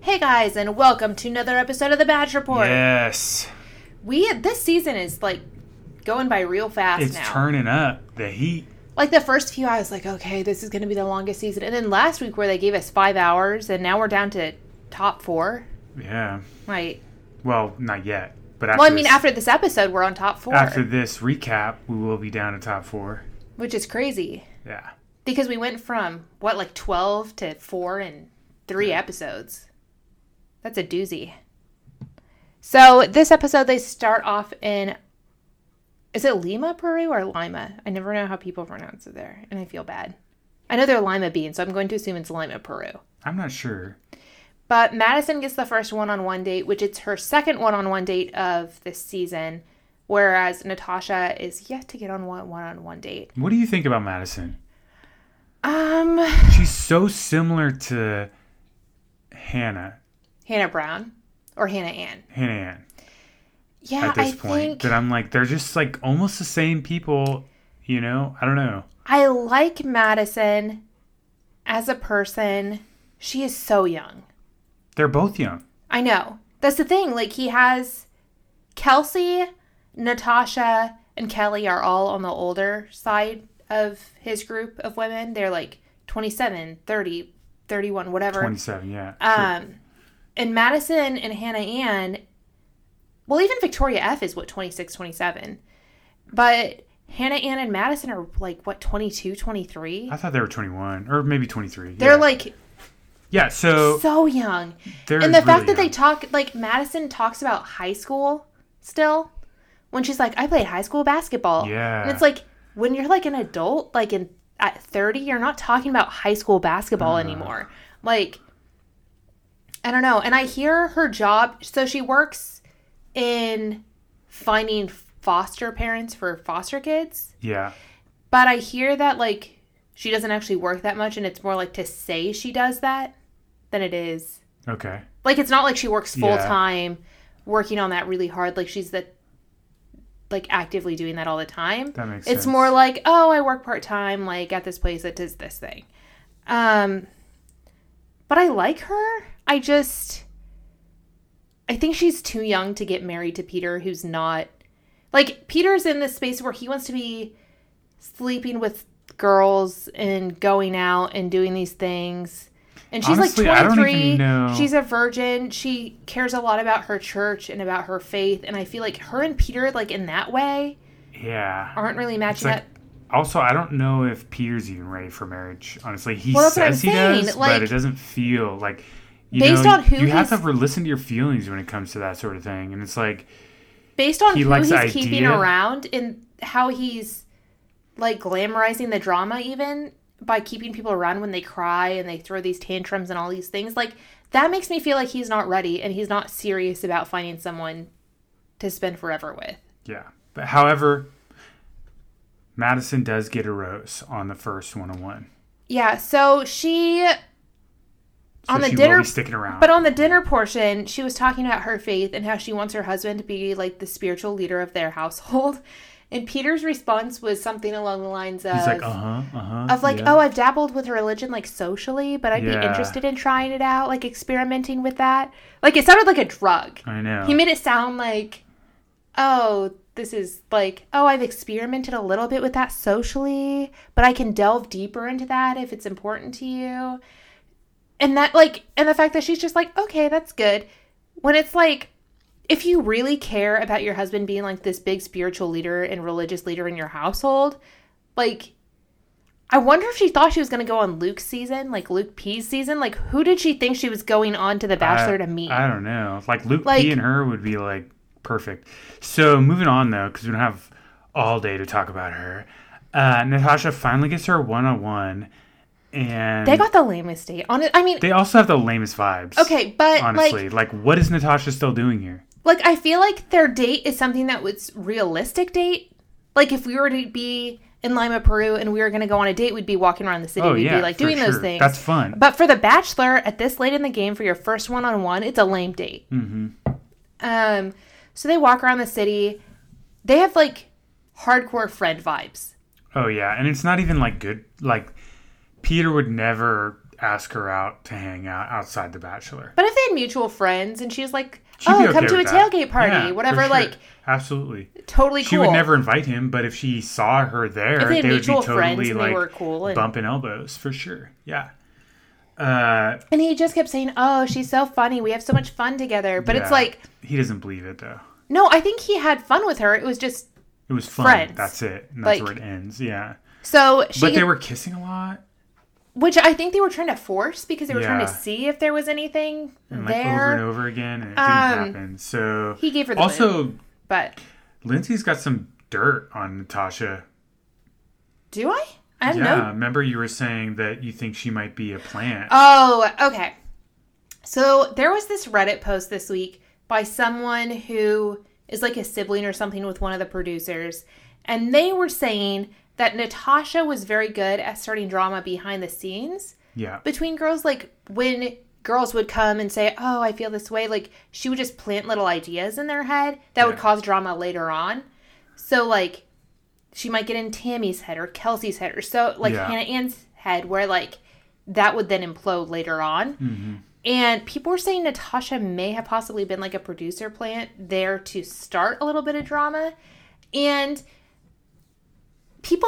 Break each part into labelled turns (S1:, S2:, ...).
S1: Hey guys, and welcome to another episode of the Badge Report.
S2: Yes.
S1: We this season is like going by real fast
S2: It's
S1: now.
S2: turning up the heat.
S1: like the first few, I was like, okay, this is going to be the longest season, and then last week where they gave us five hours, and now we're down to top four.
S2: Yeah.
S1: Right.
S2: Well, not yet. But after
S1: Well, I mean,
S2: this,
S1: after this episode, we're on top four,
S2: after this recap, we will be down to top four.
S1: which is crazy
S2: Yeah.
S1: because we went from what like twelve to four in three episodes. That's a doozy. So this episode, they start off in. Is it Lima, Peru, or Lima? I never know how people pronounce it there, and I feel bad. I know they're Lima beans, so I'm going to assume it's Lima, Peru.
S2: I'm not sure.
S1: But Madison gets the first one-on-one date, which is her second one-on-one date of this season, whereas Natasha is yet to get on one one-on-one date.
S2: What do you think about Madison?
S1: Um,
S2: She's so similar to Hannah,
S1: Hannah Brown or Hannah Ann.
S2: Hannah Ann,
S1: Yeah,
S2: at this
S1: I
S2: point.
S1: think
S2: That I'm like, they're just like almost the same people, you know? I don't know.
S1: I like Madison as a person. She is so young.
S2: They're both young.
S1: I know. That's the thing. Like he has Kelsey, Natasha, and Kelley are all on the older side of his group of women. They're like 27, 30, 31, whatever.
S2: 27, yeah. sure.
S1: Um, And Madison and Hannah Ann, well, even Victoria F is what, 26, 27. But Hannah Ann and Madison are like, what, 22, 23?
S2: I thought they were 21 or maybe 23.
S1: They're
S2: yeah.
S1: like
S2: yeah, so
S1: so young. And the fact
S2: really
S1: that they talk, like, Madison talks about high school still when she's like, I played high school basketball.
S2: Yeah.
S1: And it's like, when you're like an adult, like in at 30, you're not talking about high school basketball
S2: Uh.
S1: anymore. Like, I don't know. And I hear her job, so she works in finding foster parents for foster kids.
S2: Yeah.
S1: But I hear that, like, she doesn't actually work that much, and it's more like to say she does that than it is.
S2: Okay.
S1: Like, it's not like she works full
S2: Yeah.
S1: time working on that really hard. Like, she's the, like, actively doing that all the time.
S2: That makes
S1: It's
S2: sense.
S1: more like, oh, I work part time, like, at this place that does this thing. Um, but I like her. I just, I think she's too young to get married to Peter, who's not, like, Peter's in this space where he wants to be sleeping with girls and going out and doing these things. And she's
S2: Honestly,
S1: like 23. She's a virgin. She cares a lot about her church and about her faith. And I feel like her and Peter, like in that way,
S2: Yeah.
S1: aren't really matching
S2: like,
S1: up.
S2: also, I don't know if Peter's even ready for marriage. Honestly, he
S1: Well, that's what I'm
S2: says he
S1: saying,
S2: does,
S1: like-
S2: but it doesn't feel like. You
S1: Based
S2: know,
S1: on who
S2: you have to listen to your feelings when it comes to that sort of thing, and it's like,
S1: Based on
S2: he
S1: who he's
S2: the
S1: keeping
S2: idea.
S1: around and how he's like glamorizing the drama, even by keeping people around when they cry and they throw these tantrums and all these things, like that makes me feel like he's not ready and he's not serious about finding someone to spend forever with.
S2: yeah. But however, Madison does get a rose on the first one-on-one, oh
S1: Yeah, so she
S2: so
S1: On the dinner-
S2: sticking around.
S1: But on the dinner portion, she was talking about her faith and how she wants her husband to be like the spiritual leader of their household. And Peter's response was something along the lines of
S2: He's like, uh huh, uh huh.
S1: of like, oh, I've dabbled with religion like socially, but I'd
S2: Yeah.
S1: be interested in trying it out, like experimenting with that. Like it sounded like a drug.
S2: I know.
S1: He made it sound like, oh, this is like, oh, I've experimented a little bit with that socially, but I can delve deeper into that if it's important to you. And that, like, and the fact that she's just like, okay, that's good. When it's like, if you really care about your husband being like this big spiritual leader and religious leader in your household, like, I wonder if she thought she was going to go on Luke's season, like Luke P's season. Like, who did she think she was going on to The Bachelor
S2: I,
S1: to meet?
S2: I don't know. Like Luke
S1: Like-
S2: P and her would be like perfect. So moving on though, because we don't have all day to talk about her. Uh, Natasha finally gets her one on one, and
S1: they got the lamest date on it. I mean,
S2: they also have the lamest vibes.
S1: okay, but
S2: honestly,
S1: like,
S2: like, what is Natasha still doing here?
S1: like I feel like their date is something that was realistic date. Like if we were to be in Lima, Peru, and we were going to go on a date, we'd be walking around the city.
S2: Oh
S1: we'd
S2: yeah,
S1: be like doing those things.
S2: That's fun.
S1: But for the Bachelor, at this late in the game, for your first one on one, it's a lame date.
S2: hmm
S1: Um, so they walk around the city. They have like hardcore friend vibes.
S2: Oh yeah, and it's not even like good. Like Peter would never ask her out to hang out outside The Bachelor.
S1: But if they had mutual friends and she was like,
S2: She'd
S1: "Oh,
S2: okay
S1: come to a
S2: that.
S1: tailgate party,
S2: Yeah,
S1: whatever,"
S2: sure.
S1: like
S2: absolutely.
S1: totally cool.
S2: She
S1: cool.
S2: would never invite him, but if she saw her there,
S1: they
S2: they would be totally like
S1: cool and-
S2: bumping elbows for sure. Yeah. Uh,
S1: And he just kept saying, "Oh, she's so funny. We have so much fun together." But it's like,
S2: he doesn't believe it though.
S1: no, I think he had fun with her. It was just
S2: It was fun.
S1: Friends.
S2: That's it. And that's
S1: Like-
S2: where it ends. Yeah.
S1: so she,
S2: But they were kissing a lot
S1: which I think they were trying to force because they were trying to see if there was anything
S2: and like
S1: there.
S2: over and over again, and it didn't
S1: Um,
S2: happen. So
S1: He gave her the
S2: also
S1: But
S2: Lindsey's got some dirt on Natasha.
S1: do I? I
S2: Yeah.
S1: no
S2: Remember you were saying that you think she might be a plant.
S1: Oh, okay. So there was this Reddit post this week by someone who is like a sibling or something with one of the producers, and they were saying that Natasha was very good at starting drama behind the scenes
S2: yeah.
S1: between girls. Like when girls would come and say, "Oh, I feel this way," like she would just plant little ideas in their head that would cause drama later on. So like she might get in Tammy's head or Kelsey's head or so like
S2: Yeah.
S1: Hannah Ann's head where like that would then implode later on. Mm-hmm. And people were saying Natasha may have possibly been like a producer plant there to start a little bit of drama. And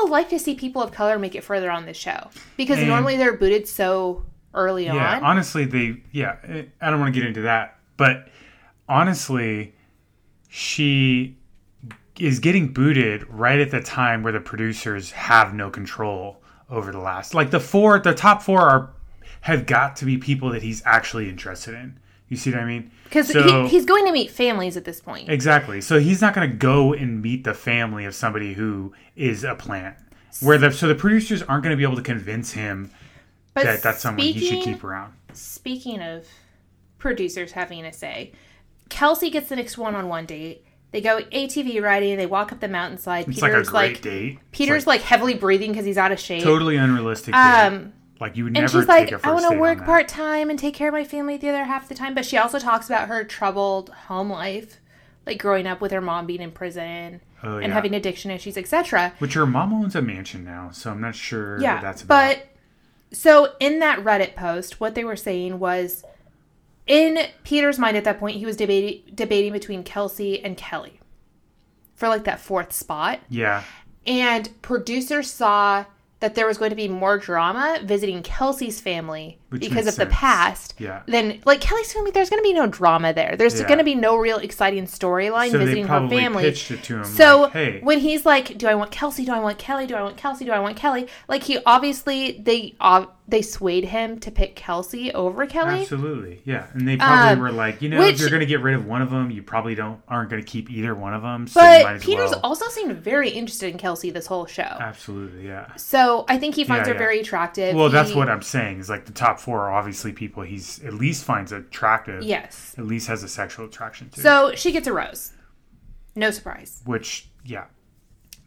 S1: people like to see people of color make it further on the show because
S2: And-
S1: normally they're booted so early
S2: Yeah,
S1: on.
S2: honestly, they yeah. I don't want to get into that, but honestly, she is getting booted right at the time where the producers have no control over the last. Like the four, the top four are have got to be people that he's actually interested in. You see what I mean?
S1: Because
S2: So-
S1: he, he's going to meet families at this point.
S2: Exactly. So he's not going to go and meet the family of somebody who is a plant. Where the so the producers aren't going to be able to convince him
S1: But
S2: that that's someone he should keep around.
S1: Speaking of producers having a say, Kelsey gets the next one-on-one date. They go ATV riding. They walk up the mountainside.
S2: It's like a
S1: Peter's
S2: great
S1: like,
S2: date.
S1: Peter's
S2: like
S1: like, heavily breathing because he's out of shape.
S2: totally unrealistic. date.
S1: Um,
S2: like you would
S1: and
S2: never
S1: she's
S2: take
S1: like, I want to work part time and take care of my family the other half of the time. But she also talks about her troubled home life, like growing up with her mom being in prison
S2: Oh,
S1: and
S2: yeah.
S1: having addiction issues, etc.
S2: Which her mom owns a mansion now, so I'm not sure
S1: Yeah,
S2: what that's about.
S1: but so in that Reddit post, what they were saying was, in Peter's mind at that point, he was debating debating between Kelsey and Kelley for like that fourth spot,
S2: yeah,
S1: and producers saw that there was going to be more drama visiting Kelsey's family
S2: Which
S1: because of the past.
S2: yeah.
S1: Then, like Kelley's family, there's going to be no drama there. There's
S2: Yeah.
S1: going to be no real exciting storyline
S2: So
S1: visiting her family.
S2: pitched it to him.
S1: So
S2: like, hey,
S1: when he's like, "Do I want Kelsey? Do I want Kelley? Do I want Kelsey? Do I want Kelley?" Like he obviously they uh, they swayed him to pick Kelsey over Kelley.
S2: absolutely, yeah. And they probably
S1: Um,
S2: were like, you know,
S1: which-
S2: if you're going to get rid of one of them, you probably don't aren't going to keep either one of them. So you might
S1: But Peter's
S2: well.
S1: also seemed very interested in Kelsey this whole show.
S2: absolutely, yeah.
S1: So I think he finds
S2: Yeah,
S1: her
S2: yeah.
S1: very attractive.
S2: Well, that's what I'm saying. Is like the top four are obviously people he's at least finds attractive.
S1: Yes.
S2: At least has a sexual attraction to.
S1: So she gets a rose. No surprise.
S2: which, yeah.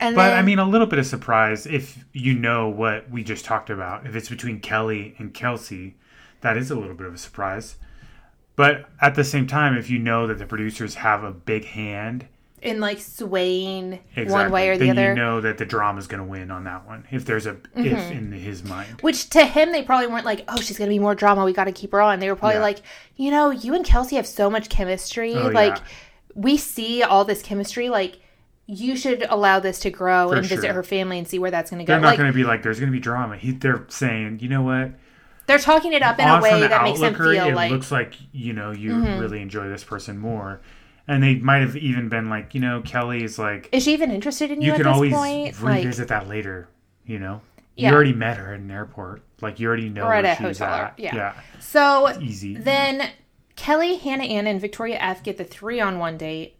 S1: And
S2: But
S1: then,
S2: I mean, a little bit of surprise if you know what we just talked about. If it's between Kelley and Kelsey, that is a little bit of a surprise. But at the same time, if you know that the producers have a big hand,
S1: in like swaying
S2: exactly,
S1: one way or the
S2: then
S1: other.
S2: you know that the drama's going to win on that one. If there's a
S1: Mm-hmm.
S2: if in his mind,
S1: Which to him, they probably weren't like, oh, she's going to be more drama. We got to keep her on. They were probably
S2: Yeah.
S1: like, you know, you and Kelsey have so much chemistry.
S2: Oh,
S1: like,
S2: yeah.
S1: we see all this chemistry. Like, you should allow this to grow
S2: For
S1: and visit her family and see where that's going to go.
S2: they're not
S1: Like,
S2: going to be like, "There's going to be drama." He, they're saying, "You know what?
S1: they're talking it up in a way that makes them feel
S2: it
S1: like, Mm-hmm.
S2: looks like you know you really enjoy this person more." And they might have even been like, you know, Kelley is like
S1: is she even interested in you,
S2: you
S1: at
S2: can always
S1: point? Like,
S2: revisit that later. You know,
S1: Yeah.
S2: you already met her at an airport. Like you already know
S1: Or at
S2: where
S1: a
S2: she's
S1: hotel or-
S2: at.
S1: yeah.
S2: yeah,
S1: so
S2: easy.
S1: Then Kelley, Hannah Ann, and Victoria F get the three on one date.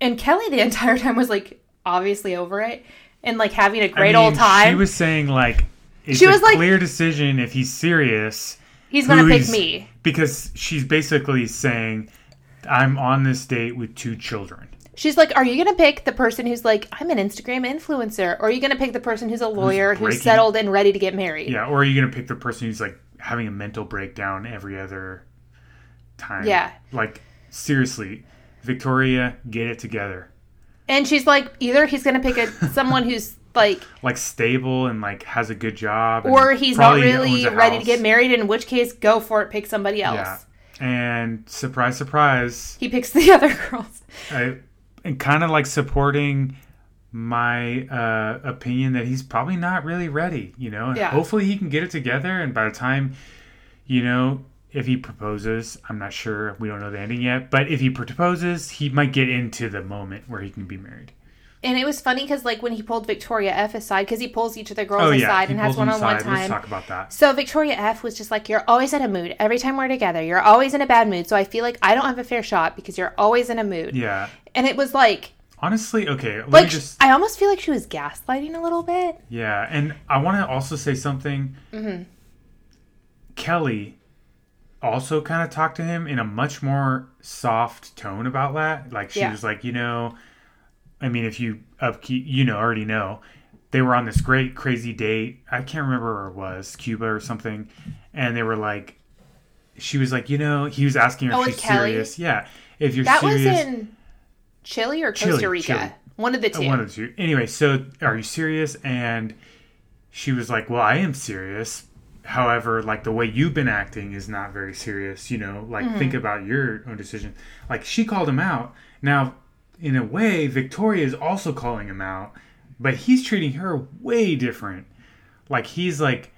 S1: And Kelley the entire time was like obviously over it and like having a great
S2: mean,
S1: old time.
S2: She was saying like, it's
S1: She
S2: a
S1: was like-
S2: clear decision if he's serious.
S1: He's gonna pick me.
S2: because she's basically saying, "I'm on this date with two children."
S1: She's like, Are you gonna pick the person who's like, I'm an Instagram influencer? Or are you gonna pick the person who's a lawyer who's,
S2: breaking-
S1: settled and ready to get married?
S2: Yeah, or are you gonna pick the person who's like having a mental breakdown every other time?
S1: Yeah.
S2: like seriously, Victoria, get it together.
S1: And she's like, either he's gonna pick a someone who's like
S2: like stable and like has a good job,
S1: or he's not really ready to get married. In which case, go for it. Pick somebody else.
S2: Yeah, and surprise, surprise,
S1: He picks the other girls.
S2: I, and kind of like supporting my uh, opinion that he's probably not really ready. You know,
S1: Yeah.
S2: hopefully he can get it together, and by the time, you know. If he proposes, I'm not sure. We don't know the ending yet. But if he proposes, he might get into the moment where he can be married.
S1: And it was funny because like when he pulled Victoria F aside, because he pulls each of the girls
S2: Oh yeah,
S1: aside
S2: he
S1: and has one on one
S2: aside. Let's
S1: time.
S2: talk about that.
S1: So Victoria F was just like, "You're always in a mood. Every time we're together, you're always in a bad mood. So I feel like I don't have a fair shot because you're always in a mood."
S2: Yeah,
S1: And it was like,
S2: honestly, okay.
S1: Like
S2: just
S1: I almost feel like she was gaslighting a little bit.
S2: Yeah, and I want to also say something.
S1: Mm-hmm.
S2: Kelley also kind of talked to him in a much more soft tone about that. Like she
S1: Yeah.
S2: was like, you know, I mean, if you upkeep, you know, already know, they were on this great crazy date. I can't remember where it was, Cuba or something, and they were like, she was like, you know, he was asking her
S1: Oh,
S2: if she's
S1: Kelley?
S2: serious. Yeah, if you're
S1: That
S2: serious.
S1: was in Chile or Costa
S2: Chile,
S1: Rica.
S2: Chile.
S1: One of the oh, two.
S2: One of the two. Anyway, so are you serious? And she was like, Well, I am serious. However, like the way you've been acting is not very serious. You know, like mm-hmm. think about your own decision. Like she called him out. Now, in a way, Victoria is also calling him out, but he's treating her way different. Like he's like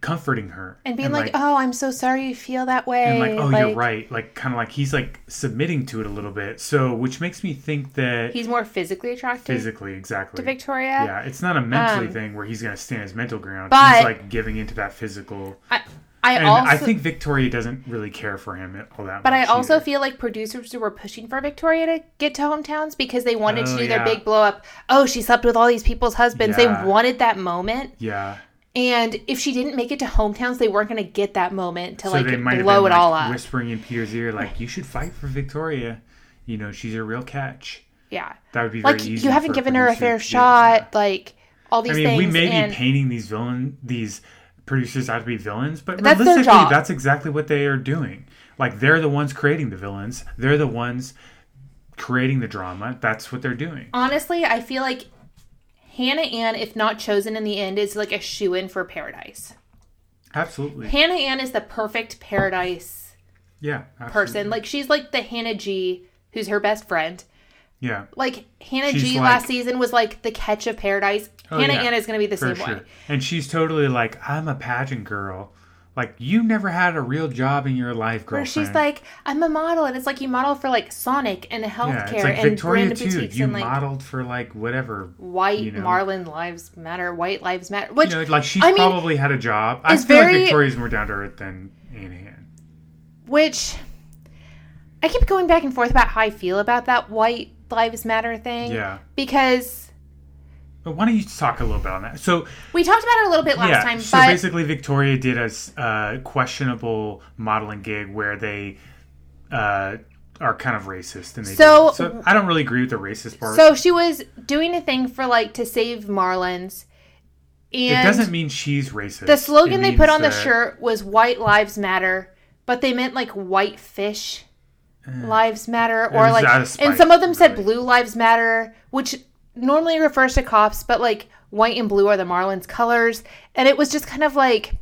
S2: comforting her
S1: and being like, "Oh, I'm so sorry you feel that way."
S2: and like, oh, you're right. Like, kind of like he's like submitting to it a little bit. So, which makes me think that
S1: He's more physically attracted
S2: physically, exactly.
S1: to Victoria.
S2: Yeah, it's not a mentally
S1: Um,
S2: thing where he's going to stand his mental ground.
S1: but-
S2: he's like giving into that physical.
S1: I, I
S2: And
S1: also
S2: I think Victoria doesn't really care for him all that
S1: But I also
S2: either.
S1: feel like producers were pushing for Victoria to get to hometowns because they wanted to
S2: Oh,
S1: do their big blow up. Oh, she slept with all these people's husbands.
S2: Yeah.
S1: They wanted that moment.
S2: yeah.
S1: And if she didn't make it to hometowns, they weren't going to get that moment to
S2: So
S1: like
S2: they might have
S1: blow it all up.
S2: whispering in Peter's ear, like, "You should fight for Victoria. You know, she's a real catch."
S1: yeah.
S2: That would be very
S1: Like
S2: easy.
S1: you haven't given her a fair shot. Like all these
S2: I mean,
S1: things.
S2: we may
S1: and
S2: be painting these villain these producers out to be villains, but
S1: That's
S2: realistically, that's exactly what they are doing. Like they're the ones creating the villains. They're the ones creating the drama. That's what they're doing.
S1: honestly, I feel like Hannah Ann, if not chosen in the end, is like a shoe in for Paradise.
S2: Absolutely.
S1: Hannah Ann is the perfect Paradise
S2: Yeah. Absolutely.
S1: person. Like she's like the Hannah G, who's her best friend.
S2: Yeah.
S1: like Hannah
S2: She's
S1: G
S2: like-
S1: last season was like the catch of paradise.
S2: Oh,
S1: Hannah
S2: yeah,
S1: Ann is going to be the same
S2: sure.
S1: way.
S2: And she's totally like, I'm a pageant girl. Like you never had a real job in your life, girlfriend.
S1: Where she's like, I'm a model, and it's like you model for like Sonic and
S2: yeah,
S1: healthcare
S2: it's like
S1: and
S2: Victoria
S1: brand
S2: too.
S1: boutiques
S2: You
S1: and like
S2: modeled for like whatever.
S1: white
S2: you know.
S1: Marlin Lives Matter, White Lives Matter. Which
S2: You know, like she's
S1: I mean,
S2: probably had a job. I feel
S1: very-
S2: like Victoria's more down to earth than Anne Ann.
S1: which I keep going back and forth about how I feel about that White Lives Matter thing.
S2: Yeah.
S1: Because
S2: But why don't you talk a little bit on that? So
S1: we talked about it a little bit last
S2: yeah,
S1: time,
S2: so
S1: but
S2: basically Victoria did a uh, questionable modeling gig where they uh, are kind of racist, and they
S1: So-
S2: so I don't really agree with the racist part.
S1: so she was doing a thing for like to save Marlins. And
S2: it doesn't mean she's racist.
S1: The slogan they put on the shirt was "White Lives Matter," but they meant like white fish lives matter, or like,
S2: out of spite,
S1: and some of them said "Blue Lives Matter," which normally refers to cops, but like white and blue are the Marlins' colors, and it was just kind of like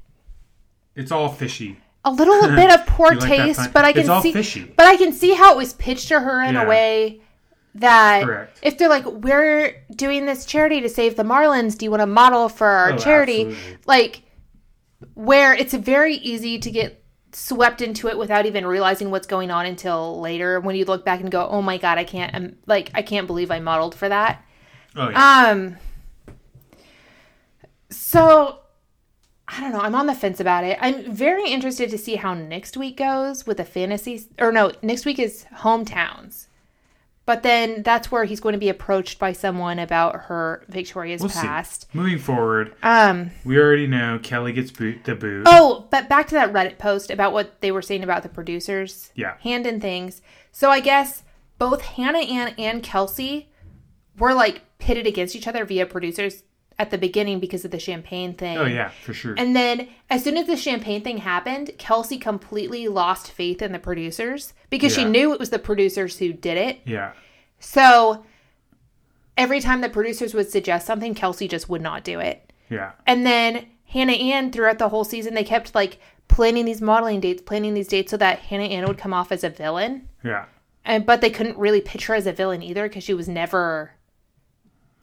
S2: It's all fishy.
S1: a little bit of poor
S2: like
S1: taste. But I can
S2: It's all
S1: see,
S2: fishy.
S1: but I can see how it was pitched to her in
S2: Yeah.
S1: a way. That
S2: Correct.
S1: if they're like, we're doing this charity to save the Marlins, do you want to model for our
S2: Oh,
S1: charity?
S2: absolutely.
S1: like where it's very easy to get swept into it without even realizing what's going on until later when you look back and go oh my god i can't um, like i can't believe i modeled for that
S2: Oh yeah.
S1: um so i don't know i'm on the fence about it i'm very interested to see how next week goes with the fantasy or no next week is hometowns but then that's where he's going to be approached by someone about her victoria's
S2: we'll see.
S1: past
S2: Moving forward,
S1: um
S2: we already know Kelley gets boot the boot.
S1: Oh, but back to that Reddit post about what they were saying about the producers.
S2: Yeah.
S1: Hand in things. So I guess both Hannah Ann and Kelsey were like pitted against each other via producers at the beginning because of the champagne thing.
S2: Oh yeah, for sure.
S1: And then as soon as the champagne thing happened, Kelsey completely lost faith in the producers because she knew it was the producers who did it.
S2: yeah.
S1: So every time the producers would suggest something, Kelsey just would not do it.
S2: Yeah.
S1: And then Hannah Ann, throughout the whole season, they kept like planning these modeling dates, planning these dates so that Hannah Ann would come off as a villain.
S2: Yeah.
S1: And but they couldn't really pitch her as a villain either because she was never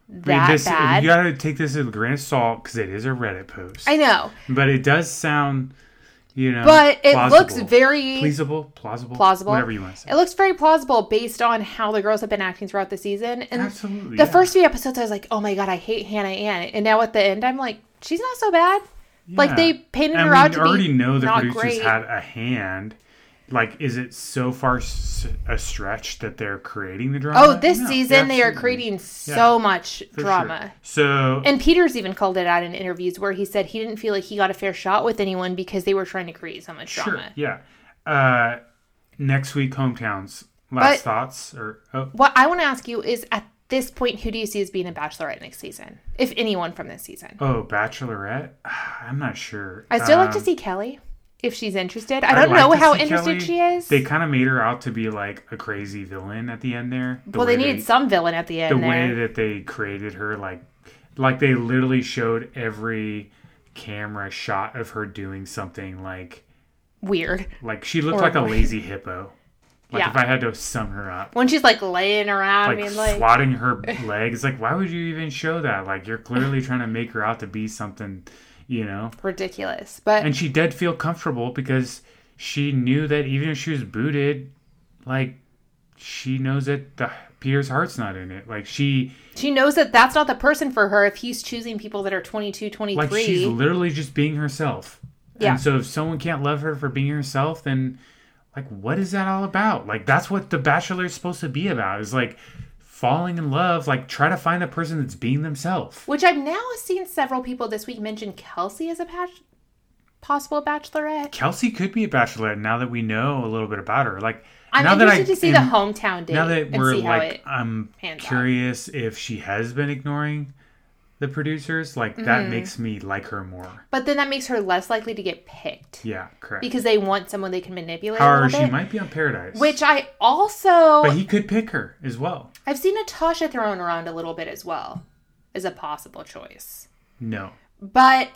S2: I mean,
S1: that
S2: this,
S1: bad.
S2: You gotta take this with a grain of salt because it is a Reddit post.
S1: I know,
S2: but it does sound, you know,
S1: but it looks very
S2: plausible, plausible,
S1: plausible.
S2: whatever you want to say.
S1: It looks very plausible based on how the girls have been acting throughout the season. And
S2: Absolutely.
S1: the
S2: yeah.
S1: first few episodes, I was like, "Oh my god, I hate Hannah Ann," and now at the end, I'm like, "She's not so bad." Like they painted
S2: and
S1: her
S2: we
S1: out to
S2: already know the producers
S1: great.
S2: had a hand. Like, is it so far s- a stretch that they're creating the drama?
S1: oh, this
S2: No,
S1: season they are creating so much
S2: For sure.
S1: drama.
S2: So
S1: And Peters even called it out in interviews where he said he didn't feel like he got a fair shot with anyone because they were trying to create so much
S2: sure,
S1: drama.
S2: yeah. Uh, next week, hometowns. Last
S1: But-
S2: thoughts or oh,
S1: What I want to ask you is at this point, who do you see as being a bachelorette next season? If anyone from this season.
S2: oh, Bachelorette. I'm not sure.
S1: I still like to
S2: Um,
S1: see Kelley if she's interested. I
S2: I'd
S1: don't
S2: like
S1: know
S2: to
S1: how
S2: see
S1: interested
S2: Kelley.
S1: she is.
S2: They kind of made her out to be like a crazy villain at the end there. The
S1: well, they
S2: way
S1: needed some villain at the end.
S2: the
S1: end
S2: way that they created her like like they literally showed every camera shot of her doing something like
S1: Weird.
S2: like she looked like a
S1: Horrible.
S2: lazy hippo like
S1: Yeah.
S2: if i had to sum her up
S1: When she's like laying around,
S2: like,
S1: I mean, like
S2: swatting her legs like why would you even show that like you're clearly trying to make her out to be something you know
S1: ridiculous. But
S2: and she did feel comfortable because she knew that even if she was booted like she knows that the peter's heart's not in it like she
S1: she knows that that's not the person for her if he's choosing people that are 22, 23.
S2: like she's literally just being herself.
S1: Yeah.
S2: And so if someone can't love her for being herself, then like what is that all about? Like that's what The Bachelor is supposed to be about. Is like falling in love. Like try to find a person that's being themselves.
S1: Which I've now seen several people this week mention Kelsey as a patch, possible bachelorette.
S2: Kelsey could be a bachelorette now that we know a little bit about her. Like
S1: I'm
S2: now that I
S1: to see the
S2: am-
S1: hometown date
S2: now that we're
S1: see how
S2: like. I'm
S1: pans out.
S2: curious if she has been ignoring the producers. Like
S1: Mm-hmm.
S2: that makes me like her more.
S1: But then that makes her less likely to get picked
S2: Yeah, correct.
S1: because they want someone they can manipulate.
S2: However, she
S1: bit.
S2: might be on Paradise.
S1: Which I also
S2: but he could pick her as well.
S1: I've seen Natasha thrown around a little bit as well as a possible choice.
S2: No.
S1: But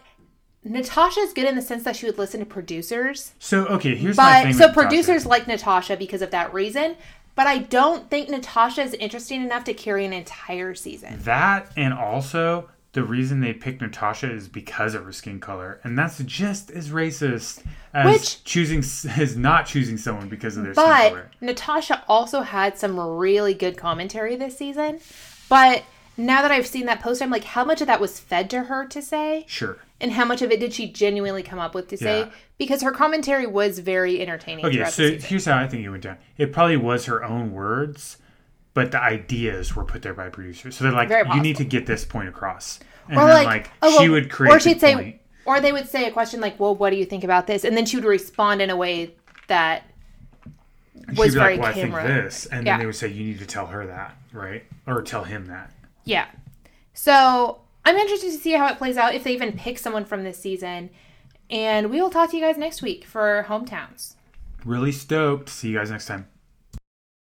S1: Natasha is good in the sense that she would listen to producers.
S2: So okay, here's my
S1: But
S2: thing.
S1: so
S2: with Natasha.
S1: producers like Natasha because of that reason. But I don't think Natasha is interesting enough to carry an entire season.
S2: that, and also the reason they picked Natasha is because of her skin color, and that's just as racist as
S1: Which-
S2: choosing is not choosing someone because of their skin color.
S1: But
S2: color.
S1: Natasha also had some really good commentary this season. But now that I've seen that post, I'm like, how much of that was fed to her to say?
S2: Sure.
S1: And how much of it did she genuinely come up with to say?
S2: Yeah.
S1: Because her commentary was very entertaining
S2: Okay, so here's how I think it went down. It probably was her own words, but the ideas were put there by producers. So they're like,
S1: Very
S2: you need to get this point across, and
S1: Or
S2: then
S1: like,
S2: like,
S1: oh,
S2: she would create.
S1: or she'd say,
S2: point.
S1: or they would say a question like, "Well, what do you think about this?" And then she would respond in a way that was
S2: she'd be
S1: very
S2: like, well,
S1: camera.
S2: I think this, and
S1: Yeah.
S2: then they would say, you need to tell her that, right, or tell him that.
S1: Yeah. So I'm interested to see how it plays out if they even pick someone from this season. And we will talk to you guys next week for hometowns.
S2: Really stoked. See you guys next time.